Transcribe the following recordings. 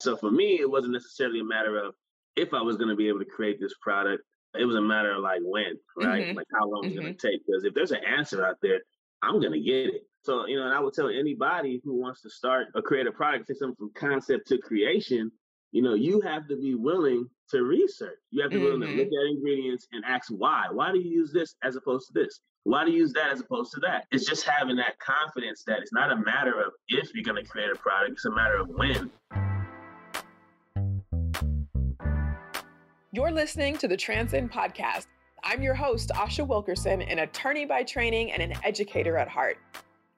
So for me, it wasn't necessarily a matter of if I was going to be able to create this product. It was a matter of like when, right? Mm-hmm. Like how long it's mm-hmm. going to take. Because if there's an answer out there, I'm going to get it. So, you know, and I would tell anybody who wants to start or create a product, take something from concept to creation, you know, you have to be willing to research. You have to be mm-hmm. willing to look mm-hmm. at ingredients and ask why. Why do you use this as opposed to this? Why do you use that as opposed to that? It's just having that confidence that it's not a matter of if you're going to create a product, it's a matter of when. You're listening to the Transcend Podcast. I'm your host, Asha Wilkerson, an attorney by training and an educator at heart.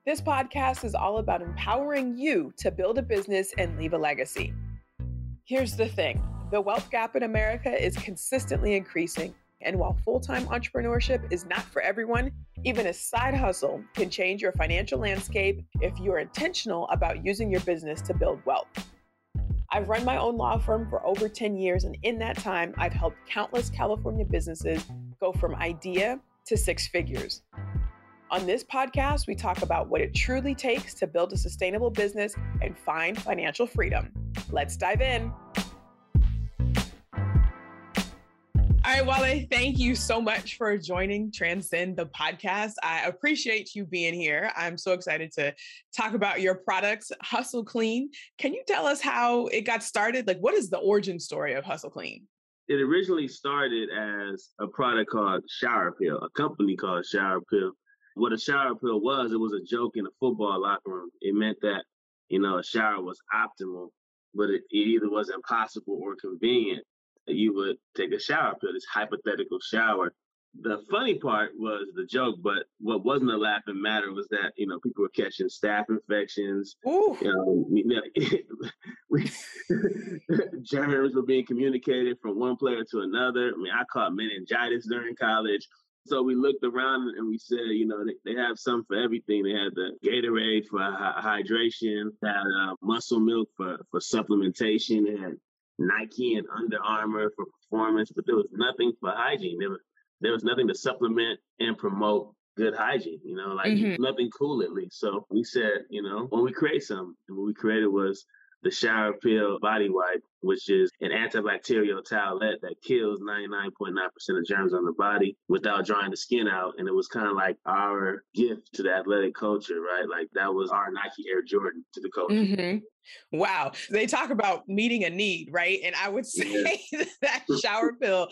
This podcast is all about empowering you to build a business and leave a legacy. Here's the thing the wealth gap in America is consistently increasing. And while full time entrepreneurship is not for everyone, even a side hustle can change your financial landscape if you're intentional about using your business to build wealth. I've run my own law firm for over 10 years, and in that time, I've helped countless California businesses go from idea to six figures. On this podcast, we talk about what it truly takes to build a sustainable business and find financial freedom. Let's dive in. Right, Wale, thank you so much for joining Transcend the podcast. I appreciate you being here. I'm so excited to talk about your products, Hustle Clean. Can you tell us how it got started? Like, what is the origin story of Hustle Clean? It originally started as a product called Shower Pill, a company called Shower Pill what a shower pill was, it was a joke in a football locker room. It meant that, you know, a shower was optimal, but it, it either wasn't possible or convenient you would take a shower pill, this hypothetical shower. The funny part was the joke, but what wasn't a laughing matter was that, you know, people were catching staph infections. Ooh. You know, we, germs were being communicated from one player to another. I mean, I caught meningitis during college. So we looked around and we said, you know, they, they have some for everything. They had the Gatorade for hydration, they had uh, muscle milk for, for supplementation, they had Nike and Under Armour for performance, but there was nothing for hygiene. There was, there was nothing to supplement and promote good hygiene, you know, like mm-hmm. nothing cool at least. So we said, you know, when we create something, what we created was the shower pill body wipe, which is an antibacterial towelette that kills 99.9% of germs on the body without drying the skin out. And it was kind of like our gift to the athletic culture, right? Like that was our Nike Air Jordan to the culture. Mm-hmm. Wow. They talk about meeting a need, right? And I would say yeah. that shower pill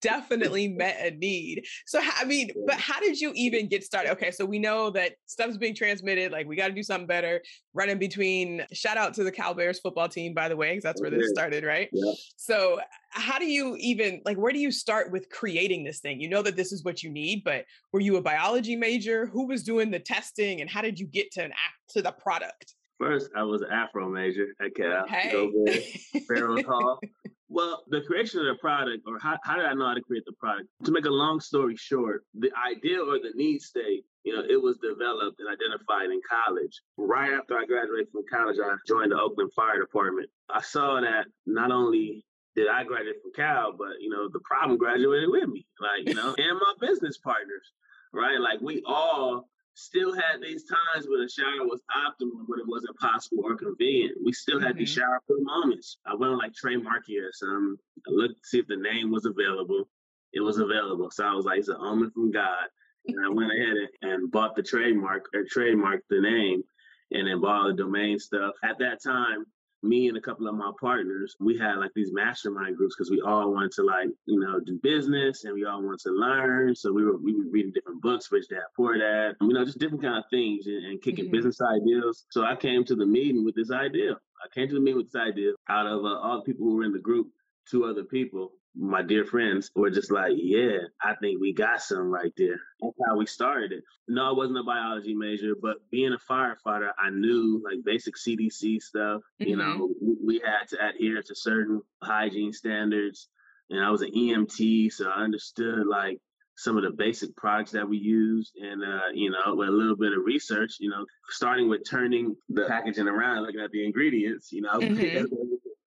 definitely met a need. So, I mean, but how did you even get started? Okay, so we know that stuff's being transmitted. Like, we got to do something better. Running between, shout out to the Cal Bears football team, by the way, because that's where this started, right? Yeah. So, how do you even, like, where do you start with creating this thing? You know that this is what you need, but were you a biology major? Who was doing the testing? And how did you get to an act to the product? First, I was an Afro major at Cal. Hey. Barrows Hall. Well, the creation of the product, or how, how did I know how to create the product? To make a long story short, the idea or the need state, you know, it was developed and identified in college. Right after I graduated from college, I joined the Oakland Fire Department. I saw that not only did I graduate from Cal, but you know, the problem graduated with me, like you know, and my business partners, right? Like we all still had these times where the shower was optimal, but it wasn't possible or convenient. We still had mm-hmm. these shower pill moments. I went on like Trademarkia. Um, I looked to see if the name was available. It was available. So I was like, it's an omen from God. And I went ahead and, and bought the trademark or trademarked the name and then bought all the domain stuff. At that time, me and a couple of my partners, we had like these mastermind groups because we all wanted to like, you know, do business and we all wanted to learn. So we were we were reading different books, Rich Dad Poor Dad, you know, just different kind of things and, and kicking mm-hmm. business ideas. So I came to the meeting with this idea. I came to the meeting with this idea out of uh, all the people who were in the group, two other people my dear friends were just like, yeah, I think we got some right there. That's how we started it. No, I wasn't a biology major, but being a firefighter, I knew like basic CDC stuff. Mm-hmm. You know, we had to adhere to certain hygiene standards. And I was an EMT, so I understood like some of the basic products that we use and uh, you know with a little bit of research you know starting with turning the packaging around looking at the ingredients you know mm-hmm.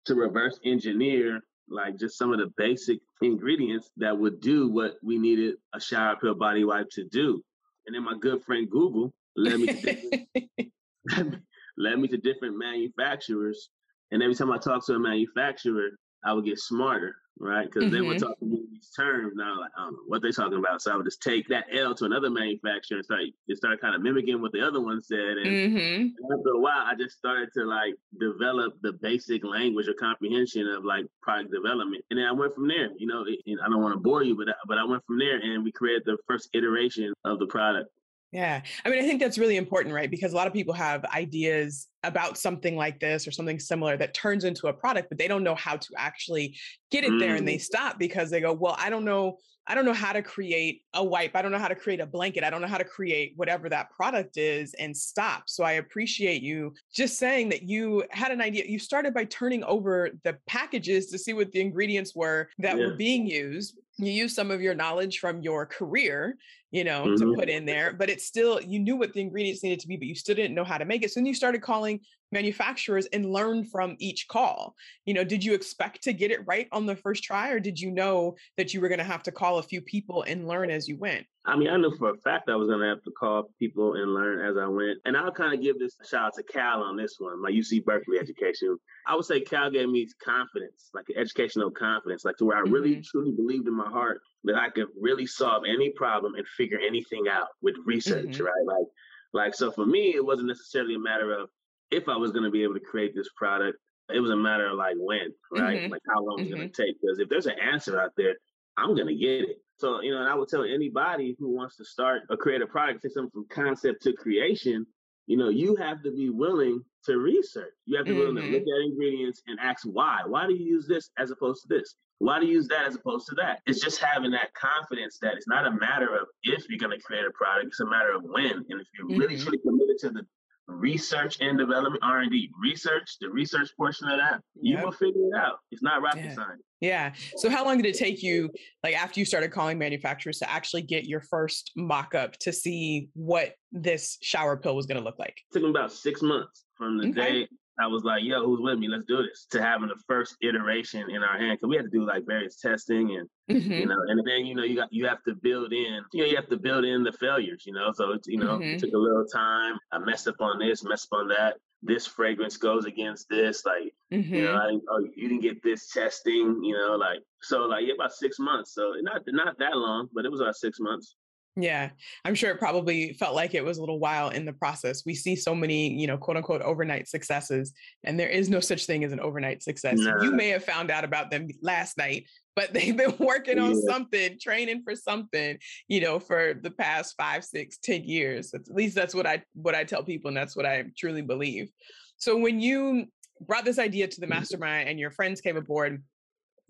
to reverse engineer like just some of the basic ingredients that would do what we needed a shower pill body wipe to do. And then my good friend Google led me to different, led me to different manufacturers. And every time I talk to a manufacturer, I would get smarter, right? Because mm-hmm. they were mm-hmm. talking these terms. Now, like, I don't know what they're talking about. So I would just take that L to another manufacturer and start, and start kind of mimicking what the other one said. And, mm-hmm. after a while, I just started to like develop the basic language or comprehension of like product development. And then I went from there. You know, I don't want to bore you, but but I went from there and we created the first iteration of the product. Yeah. I mean, I think that's really important, right? Because a lot of people have ideas about something like this or something similar that turns into a product, but they don't know how to actually get it there and they mm. stop because they go, well, I don't know. I don't know how to create a wipe. I don't know how to create a blanket. I don't know how to create whatever that product is and stop. So I appreciate you just saying that you had an idea. You started by turning over the packages to see what the ingredients were that yeah. were being used. You used some of your knowledge from your career you know, mm-hmm. to put in there, but it's still, you knew what the ingredients needed to be, but you still didn't know how to make it. So then you started calling manufacturers and learn from each call. You know, did you expect to get it right on the first try, or did you know that you were going to have to call a few people and learn as you went? I mean, I knew for a fact I was going to have to call people and learn as I went. And I'll kind of give this shout out to Cal on this one, my UC Berkeley education. I would say Cal gave me confidence, like educational confidence, like to where I really mm-hmm. truly believed in my heart that I could really solve any problem and figure anything out with research, mm-hmm. right? Like, like so for me, it wasn't necessarily a matter of if I was going to be able to create this product. It was a matter of like when, right? Mm-hmm. Like how long mm-hmm. it's going to take. Because if there's an answer out there, I'm going to get it. So, you know, and I would tell anybody who wants to start or create a product, take something from concept to creation, you know, you have to be willing to research. You have to be willing to look mm-hmm. at ingredients and ask why. Why do you use this as opposed to this? Why do you use that as opposed to that? It's just having that confidence that it's not a matter of if you're going to create a product, it's a matter of when. And if you're mm-hmm. really truly committed to the research and development r&d research the research portion of that you yep. will figure it out it's not rocket yeah. science yeah so how long did it take you like after you started calling manufacturers to actually get your first mock-up to see what this shower pill was going to look like it took me about six months from the okay. day I was like, yo, who's with me? Let's do this. To having the first iteration in our hand. Cause we had to do like various testing and mm-hmm. you know, and then you know, you got you have to build in, you know, you have to build in the failures, you know. So it's you know, mm-hmm. it took a little time. I messed up on this, messed up on that. This fragrance goes against this, like mm-hmm. you know, mm-hmm. I, oh, you didn't get this testing, you know, like so, like yeah, about six months. So not not that long, but it was about six months. Yeah, I'm sure it probably felt like it was a little while in the process. We see so many, you know, quote unquote overnight successes, and there is no such thing as an overnight success. Nah. You may have found out about them last night, but they've been working on yeah. something, training for something, you know, for the past five, six, ten years. At least that's what I what I tell people, and that's what I truly believe. So when you brought this idea to the mm-hmm. mastermind and your friends came aboard,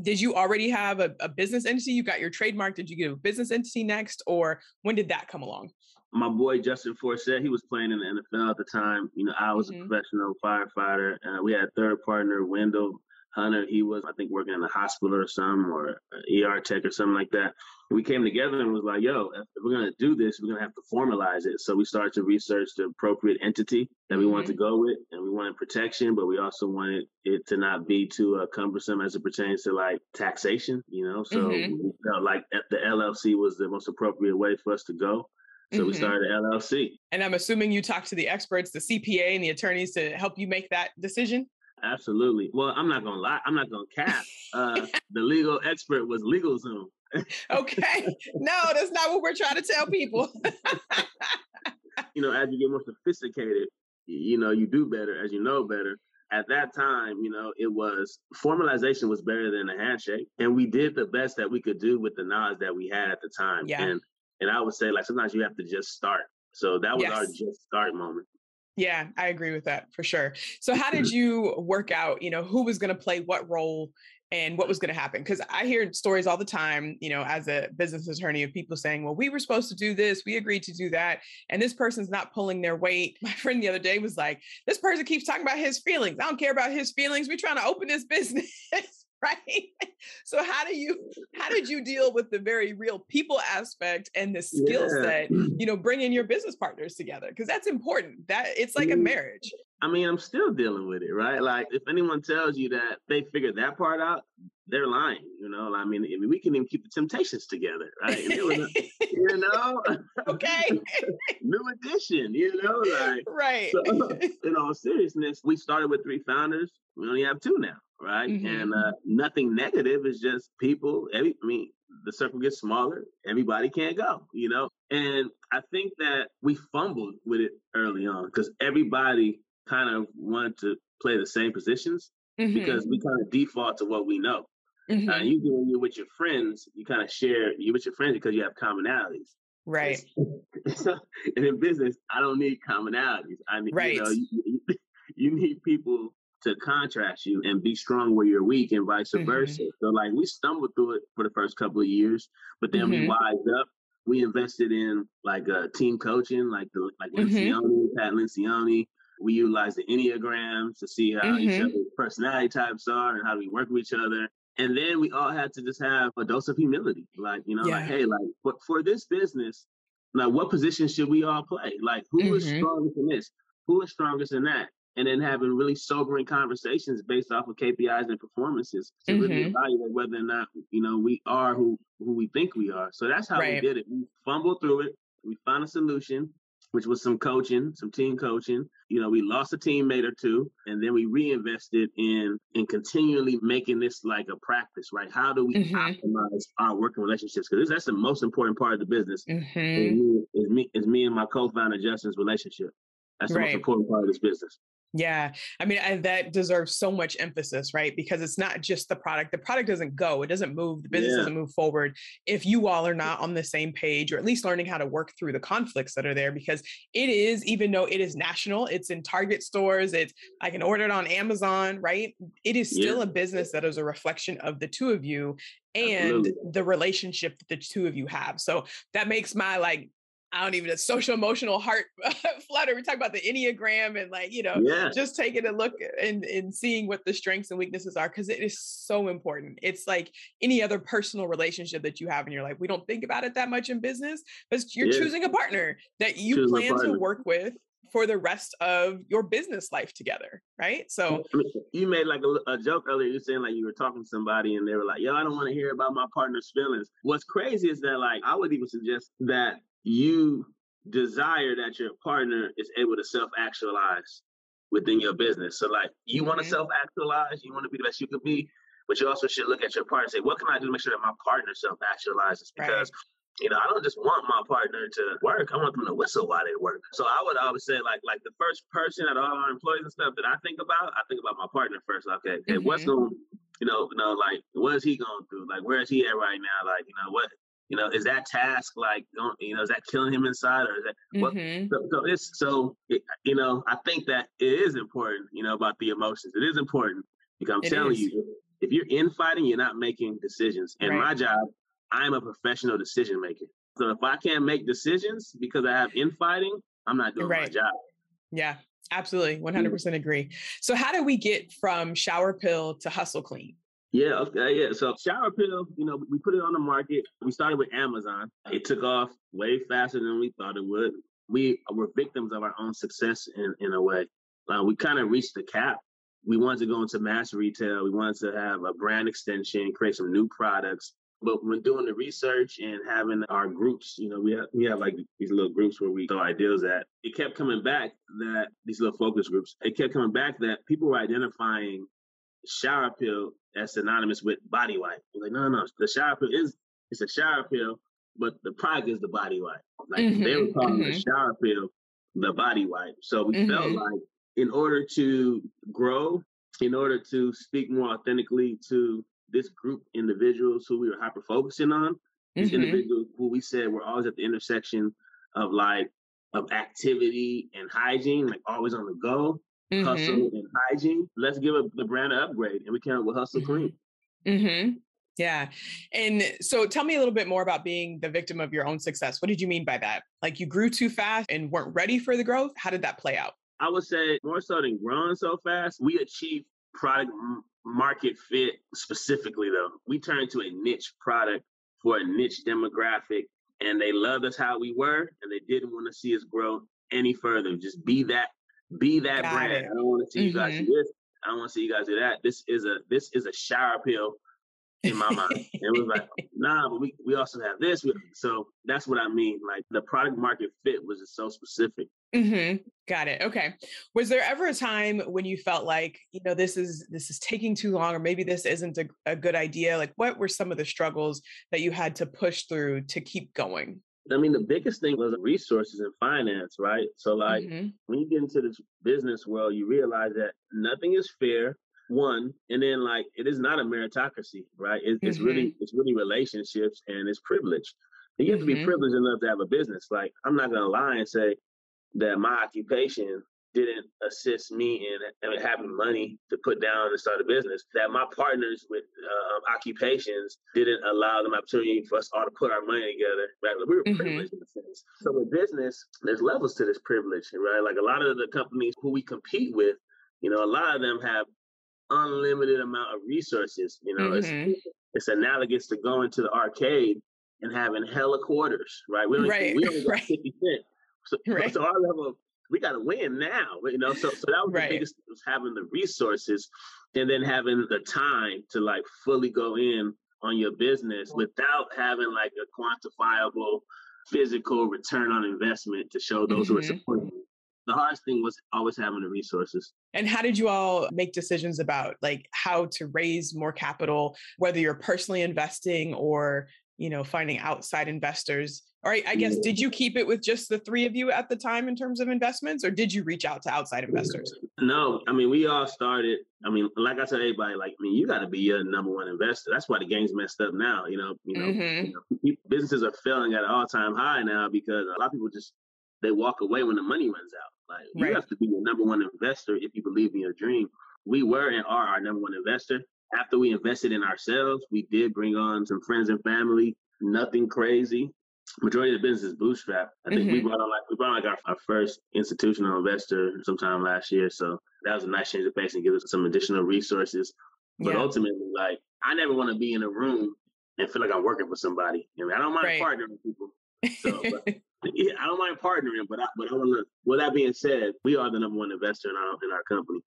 did you already have a, a, business entity? You got your trademark. Did you get a business entity next, or when did that come along? My boy Justin Forsett, he was playing in the NFL at the time. You know, I was mm-hmm. a professional firefighter. Uh, we had a third partner, Wendell Hunter. He was, I think, working in a hospital or some, or ER tech or something like that. we came together and was like, "Yo, if we're gonna do this, we're gonna have to formalize it." So we started to research the appropriate entity that we mm-hmm. wanted to go with, and we wanted protection, but we also wanted it to not be too uh, cumbersome as it pertains to like taxation. You know, so mm-hmm. we felt like the LLC was the most appropriate way for us to go. So mm-hmm. we started LLC. And I'm assuming you talked to the experts, the CPA and the attorneys to help you make that decision? Absolutely. Well, I'm not gonna lie. I'm not gonna cap. Uh, the legal expert was LegalZoom. okay. No, that's not what we're trying to tell people. you know, as you get more sophisticated, you know, you do better as you know better. At that time, you know, it was formalization was better than a handshake, and we did the best that we could do with the knowledge that we had at the time. Yeah. And and I would say like sometimes you have to just start. So that was yes. our just start moment. Yeah, I agree with that for sure. So how did mm-hmm. you work out, you know, who was going to play what role and what was going to happen? Because I hear stories all the time, you know, as a business attorney of people saying, well, we were supposed to do this, we agreed to do that, and this person's not pulling their weight. My friend the other day was like, this person keeps talking about his feelings. I don't care about his feelings. We're trying to open this business. right? So how do you how did you deal with the very real people aspect and the skill yeah. set you know bringing your business partners together? Because that's important. That it's like a mm. marriage i mean i'm still dealing with it right like if anyone tells you that they figured that part out they're lying. You know, I mean, I mean, we can even keep the Temptations together, right? Was, you know, okay, new edition. You know, like right. So, in all seriousness, we started with three founders. We only have two now, right? Mm-hmm. And uh, nothing negative. It's just people. Every, I mean, the circle gets smaller. Everybody can't go. You know, and I think that we fumbled with it early on because everybody kind of wanted to play the same positions mm-hmm. because we kind of default to what we know. Mm-hmm. Uh, you when you're with your friends, you kind of share you with your friends because you have commonalities. Right. and in business, I don't need commonalities. I need right. you know you, you need people to contrast you and be strong where you're weak and vice mm-hmm. versa. So like we stumbled through it for the first couple of years, but then we mm-hmm. wised up. We invested in like uh, team coaching, like the like mm-hmm. Lencioni, Pat Lencioni, we utilize the Enneagrams to see how mm-hmm. each other's personality types are and how do we work with each other. And then we all had to just have a dose of humility. Like, you know, yeah. like, hey, like, but for this business, like, what position should we all play? Like, who mm-hmm. is strongest in this? Who is strongest in that? And then having really sobering conversations based off of KPIs and performances to mm-hmm. really evaluate whether or not, you know, we are who, who we think we are. So that's how right. we did it. We fumbled through it. We found a solution which was some coaching, some team coaching. You know, we lost a teammate or two, and then we reinvested in in continually making this like a practice, right? How do we mm-hmm. optimize our working relationships? Because that's the most important part of the business. Mm-hmm. Is me, is me and my co-founder Justin's relationship. That's the right. most important part of this business. Yeah. I mean, I, that deserves so much emphasis, right? Because it's not just the product. The product doesn't go, it doesn't move, the business yeah. doesn't move forward if you all are not on the same page or at least learning how to work through the conflicts that are there. Because it is, even though it is national, it's in Target stores, it's, I can order it on Amazon, right? It is still yeah. a business that is a reflection of the two of you and Absolutely. the relationship that the two of you have. So that makes my like I don't even a social emotional heart flutter. We talk about the Enneagram and like, you know, yeah. just taking a look and, and seeing what the strengths and weaknesses are because it is so important. It's like any other personal relationship that you have in your life. We don't think about it that much in business, but you're yeah. choosing a partner that you plan to work with for the rest of your business life together, right? So you made like a, a, joke earlier. You're saying like you were talking to somebody and they were like, "Yo, I don't want to hear about my partner's feelings." What's crazy is that like I would even suggest that you desire that your partner is able to self actualize within your business. So, like, you mm-hmm. want to self actualize, you want to be the best you could be, but you also should look at your partner and say, what can I do to make sure that my partner self actualizes? Because right. You know, I don't just want my partner to work. I want them to whistle while they work. So I would always say, like, like the first person of all our employees and stuff that I think about, I think about my partner first. Okay, okay, mm-hmm. what's going, you know, you know, like, what is he going through? Like, where is he at right now? Like, you know, what you know, is that task like, you know, is that killing him inside or is that, mm-hmm. so, so, it's, so, it, you know, I think that it is important, you know, about the emotions. It is important because I'm it telling is. you, if you're infighting, you're not making decisions. And right. my job, I'm a professional decision maker. So if I can't make decisions because I have infighting, I'm not doing right. my job. Yeah, absolutely. 100% agree. So how do we get from shower pill to hustle clean? Yeah, okay, yeah. So shower pill, you know, we put it on the market. We started with Amazon. It took off way faster than we thought it would. We were victims of our own success in, in a way. Uh, we kind of reached the cap. We wanted to go into mass retail. We wanted to have a brand extension, create some new products. But when doing the research and having our groups, you know, we have, we have like these little groups where we throw ideas at. It kept coming back that these little focus groups. It kept coming back that people were identifying shower pill as synonymous with body wipe. Like, no, no, the shower pill is it's a shower pill, but the product is the body wipe. Like mm-hmm, they were calling mm-hmm. the shower pill the body wipe. So we mm-hmm. felt like in order to grow, in order to speak more authentically to this group individuals who we were hyper focusing on, these mm-hmm. individuals who we said were always at the intersection of like of activity and hygiene, like always on the go mm-hmm. hustle and hygiene. Let's give a, the brand an upgrade, and we came up with hustle mm-hmm. clean. Mm-hmm. Yeah. And so tell me a little bit more about being the victim of your own success. What did you mean by that? Like you grew too fast and weren't ready for the growth? How did that play out? I would say more so than growing so fast, we achieved product market fit specifically though. We turned to a niche product for a niche demographic and they loved us how we were and they didn't want to see us grow any further. Just be that be that Got brand. It. I don't want to see mm-hmm. you guys do mm-hmm. this. I don't want to see you guys do that. This is a this is a shower pill in my mind. it was like, nah, but we, we also have this. So that's what I mean. Like the product market fit was just so specific. Mm-hmm. Got it. Okay. Was there ever a time when you felt like, you know, this is this is taking too long, or maybe this isn't a, a good idea? Like, what were some of the struggles that you had to push through to keep going? I mean, the biggest thing was resources and finance, right? So, like, mm-hmm. when you get into this business world, you realize that nothing is fair one and then like it is not a meritocracy right it, it's mm-hmm. really it's really relationships and it's privilege and you have mm-hmm. to be mm-hmm. privileged enough to have a business like i'm not gonna lie and say that my occupation didn't assist me in having money to put down and start a business. That my partners with uh, occupations didn't allow them opportunity for us all to put our money together. Right, we were mm-hmm. privileged in a sense. So with business, there's levels to this privilege, right? Like a lot of the companies who we compete with, you know, a lot of them have unlimited amount of resources. You know, mm-hmm. it's it's analogous to going to the arcade and having hella quarters, right? We only, right. we only got right. 50 cents. So, right. so our level we got to win now, you know. So, so that was right. the biggest thing, was having the resources, and then having the time to like fully go in on your business without having like a quantifiable physical return on investment to show those mm-hmm. who are mm-hmm. supporting you the hardest thing was always having the resources. And how did you all make decisions about like how to raise more capital, whether you're personally investing or, you know, finding outside investors? Or I, guess, did you keep it with just the three of you at the time in terms of investments, or did you reach out to outside investors? No, I mean, we all started. I mean, like I tell everybody, like, I mean, you got to be your number one investor. That's why the game's messed up now. You know, you know, mm-hmm. you know businesses are failing at an all time high now because a lot of people just they walk away when the money runs out. Like you have to be your number one investor if you believe in your dream. We were and are our number one investor. After we invested in ourselves, we did bring on some friends and family. Nothing crazy. Majority of the business is bootstrap. I think mm-hmm. we brought on like we brought on like our, our first institutional investor sometime last year. So that was a nice change of pace and give us some additional resources. But yeah. ultimately, like I never want to be in a room and feel like I'm working for somebody. I, mean, I don't mind right. partnering with people. So, but, yeah, I don't mind partnering, but I, but I want to. With that being said, we are the number one investor in our in our company.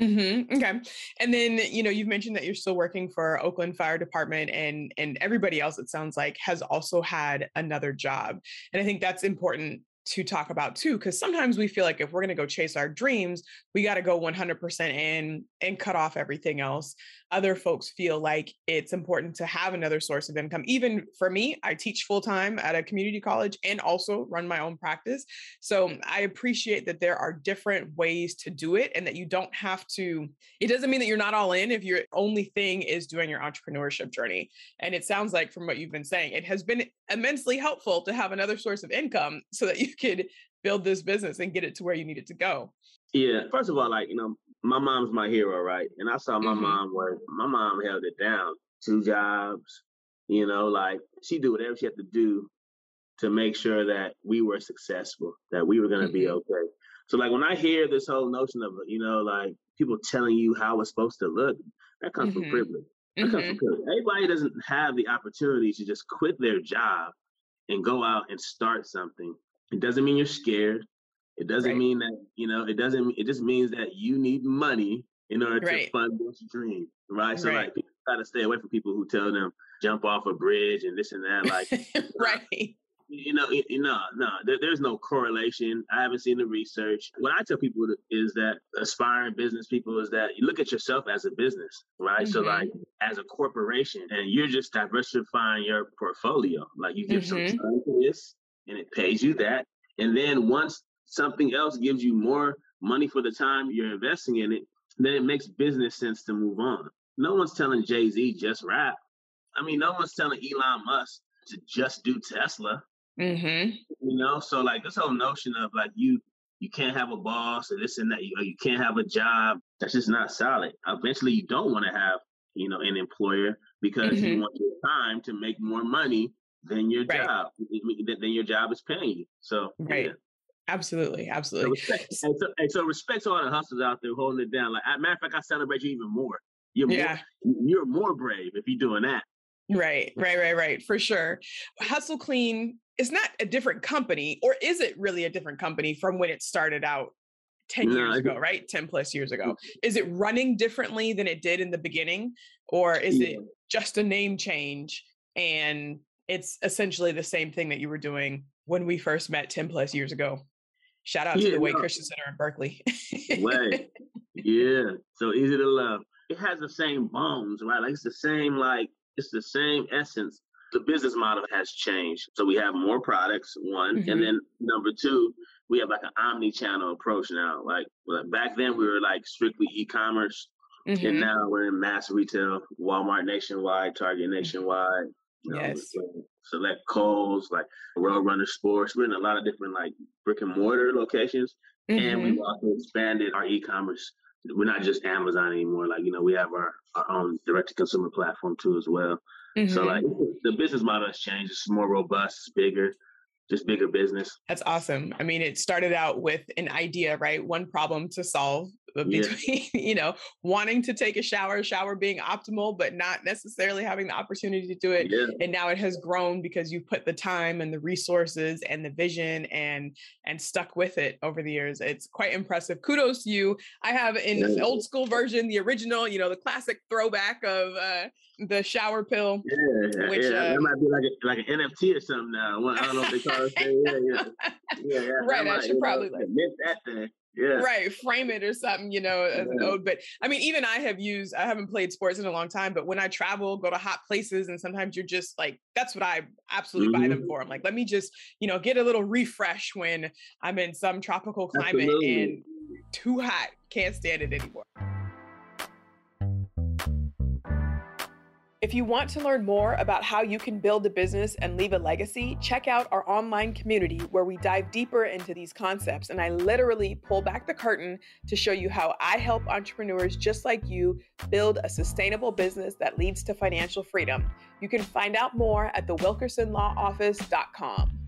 Mm-hmm. Okay, and then you know you've mentioned that you're still working for Oakland Fire Department, and and everybody else it sounds like has also had another job, and I think that's important to talk about too because sometimes we feel like if we're going to go chase our dreams we got to go 100% in and cut off everything else other folks feel like it's important to have another source of income. Even for me, I teach full time at a community college and also run my own practice. So I appreciate that there are different ways to do it and that you don't have to, it doesn't mean that you're not all in if your only thing is doing your entrepreneurship journey. And it sounds like from what you've been saying, it has been immensely helpful to have another source of income so that you could build this business and get it to where you need it to go. Yeah. First of all, like, you know, my mom's my hero, right? And I saw my mm-hmm. mom work. My mom held it down. Two jobs, you know, like she did whatever she had to do to make sure that we were successful, that we were going to mm-hmm. be okay. So like when I hear this whole notion of, you know, like people telling you how it's supposed to look, that comes mm-hmm. from privilege. That comes from mm-hmm. privilege. Everybody doesn't have the opportunity to just quit their job and go out and start something. It doesn't mean you're scared. It doesn't right. mean that, you know, it doesn't, it just means that you need money in order right. to fund this dream. Right. So right. like people gotta stay away from people who tell them jump off a bridge and this and that. Like right. You know, you know, no, there, there's no correlation. I haven't seen the research. What I tell people is that aspiring business people is that you look at yourself as a business, right? Mm-hmm. So, like, as a corporation, and you're just diversifying your portfolio. Like, you give mm-hmm. some time to this, and it pays you that. And then once something else gives you more money for the time you're investing in it, then it makes business sense to move on. No one's telling Jay Z just rap. I mean, no one's telling Elon Musk to just do Tesla. Mm-hmm. You know, so like this whole notion of like you you can't have a boss or this and that, you, or you can't have a job. That's just not solid. Eventually, you don't want to have you know an employer because mm-hmm. you want your time to make more money than your right. job. Eh, eh, then your job is paying you. So right. Yeah. Absolutely, absolutely. So respect, and, so, and so respect to all the hustlers out there holding it down. Like, matter of fact, I celebrate you even more. You're yeah. more, you're more brave if you're doing that. Right, right, right, right, for sure. Hustle Clean is not a different company, or is it really a different company from when it started out? 10 years ago, right? 10 plus years mm, ago. Mm. Is it running differently than it did in the beginning? Or is yeah. it just a name change and it's essentially the same thing that you were doing when we first met 10 plus years ago? Shout out yeah, to the Way no. Christian Center in Berkeley. Way. Yeah. So easy to love. It has the same bones, right? Like it's the same, like, it's the same essence. The business model has changed. So we have more products, one. Mm-hmm. And then number two, we have like an omni-channel approach now. Like, like back then we were like strictly e-commerce. Mm-hmm. And now we're in mass retail, Walmart nationwide, Target nationwide, you know, yes. select Kohl's, like Roadrunner Sports. We're in a lot of different like brick and mortar locations. Mm-hmm. And we've also expanded our e-commerce. We're not just Amazon anymore. Like, you know, we have our, our own direct to consumer platform too as well. Mm-hmm. So like the business model has changed. It's more robust, it's bigger just bigger business. That's awesome. I mean, it started out with an idea, right? One problem to solve between, yeah. you know, wanting to take a shower, shower being optimal, but not necessarily having the opportunity to do it. Yeah. And now it has grown because you put the time and the resources and the vision and and stuck with it over the years. It's quite impressive. Kudos to you. I have in yeah. the old school version, the original, you know, the classic throwback of uh the shower pill. Yeah, which, yeah. Uh, that might be like a, like an NFT or something now. I don't know if they call it. Yeah, yeah, yeah. yeah right. I, should probably know, like that thing. Yeah. Right. Frame it or something, you know, as an ode. But I mean, even I have used, I haven't played sports in a long time, but when I travel, go to hot places, and sometimes you're just like, that's what I absolutely mm-hmm. buy them mm-hmm. for. I'm like, let me just, you know, get a little refresh when I'm in some tropical climate absolutely. and too hot. Can't stand it anymore. If you want to learn more about how you can build a business and leave a legacy, check out our online community where we dive deeper into these concepts. And I literally pull back the curtain to show you how I help entrepreneurs just like you build a sustainable business that leads to financial freedom. You can find out more at thewilkersonlawoffice.com.